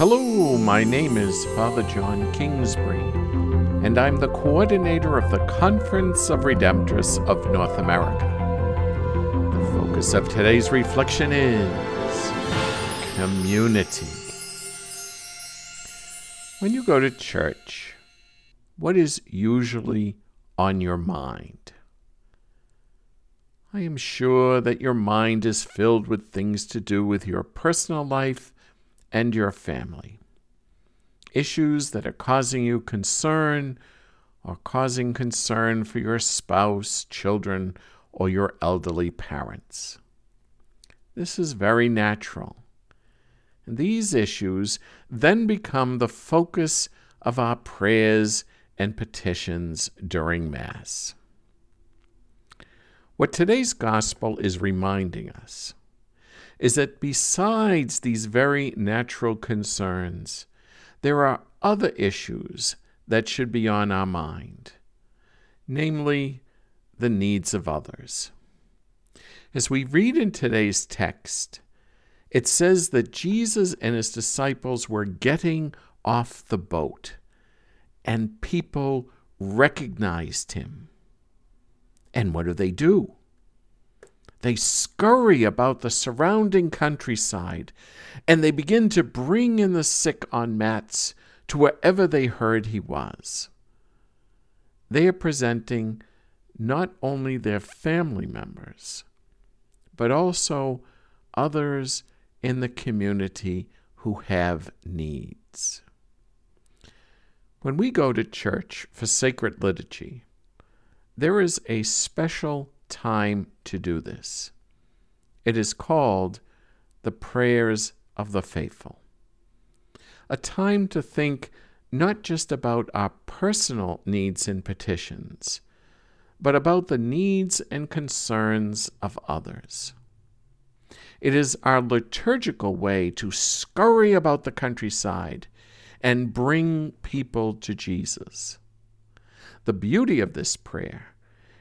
Hello, my name is Father John Kingsbury, and I'm the coordinator of the Conference of Redemptorists of North America. The focus of today's reflection is community. When you go to church, what is usually on your mind? I am sure that your mind is filled with things to do with your personal life and your family. Issues that are causing you concern or causing concern for your spouse, children, or your elderly parents. This is very natural. And these issues then become the focus of our prayers and petitions during Mass. What today's gospel is reminding us is that besides these very natural concerns, there are other issues that should be on our mind, namely the needs of others. As we read in today's text, it says that Jesus and his disciples were getting off the boat, and people recognized him. And what do they do? They scurry about the surrounding countryside, and they begin to bring in the sick on mats to wherever they heard he was. They are presenting not only their family members, but also others in the community who have needs. When we go to church for sacred liturgy, there is a special time to do this. It is called the prayers of the faithful. A time to think not just about our personal needs and petitions, but about the needs and concerns of others. It is our liturgical way to scurry about the countryside and bring people to Jesus. The beauty of this prayer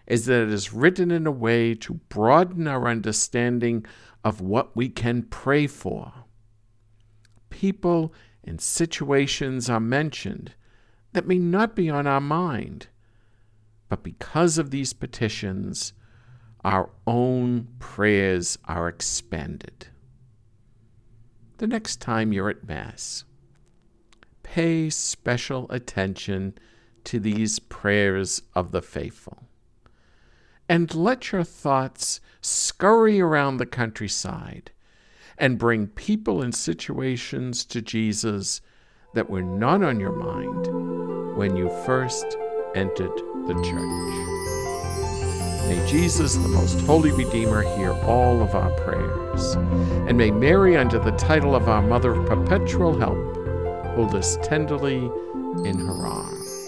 is that it is written in a way to broaden our understanding of what we can pray for. People and situations are mentioned that may not be on our mind, but because of these petitions, our own prayers are expanded. The next time you're at Mass, pay special attention to these prayers of the faithful and let your thoughts scurry around the countryside and bring people and situations to Jesus that were not on your mind when you first entered the church. May Jesus, the most holy Redeemer, hear all of our prayers, and may Mary, under the title of our Mother of Perpetual Help, hold us tenderly in her arms.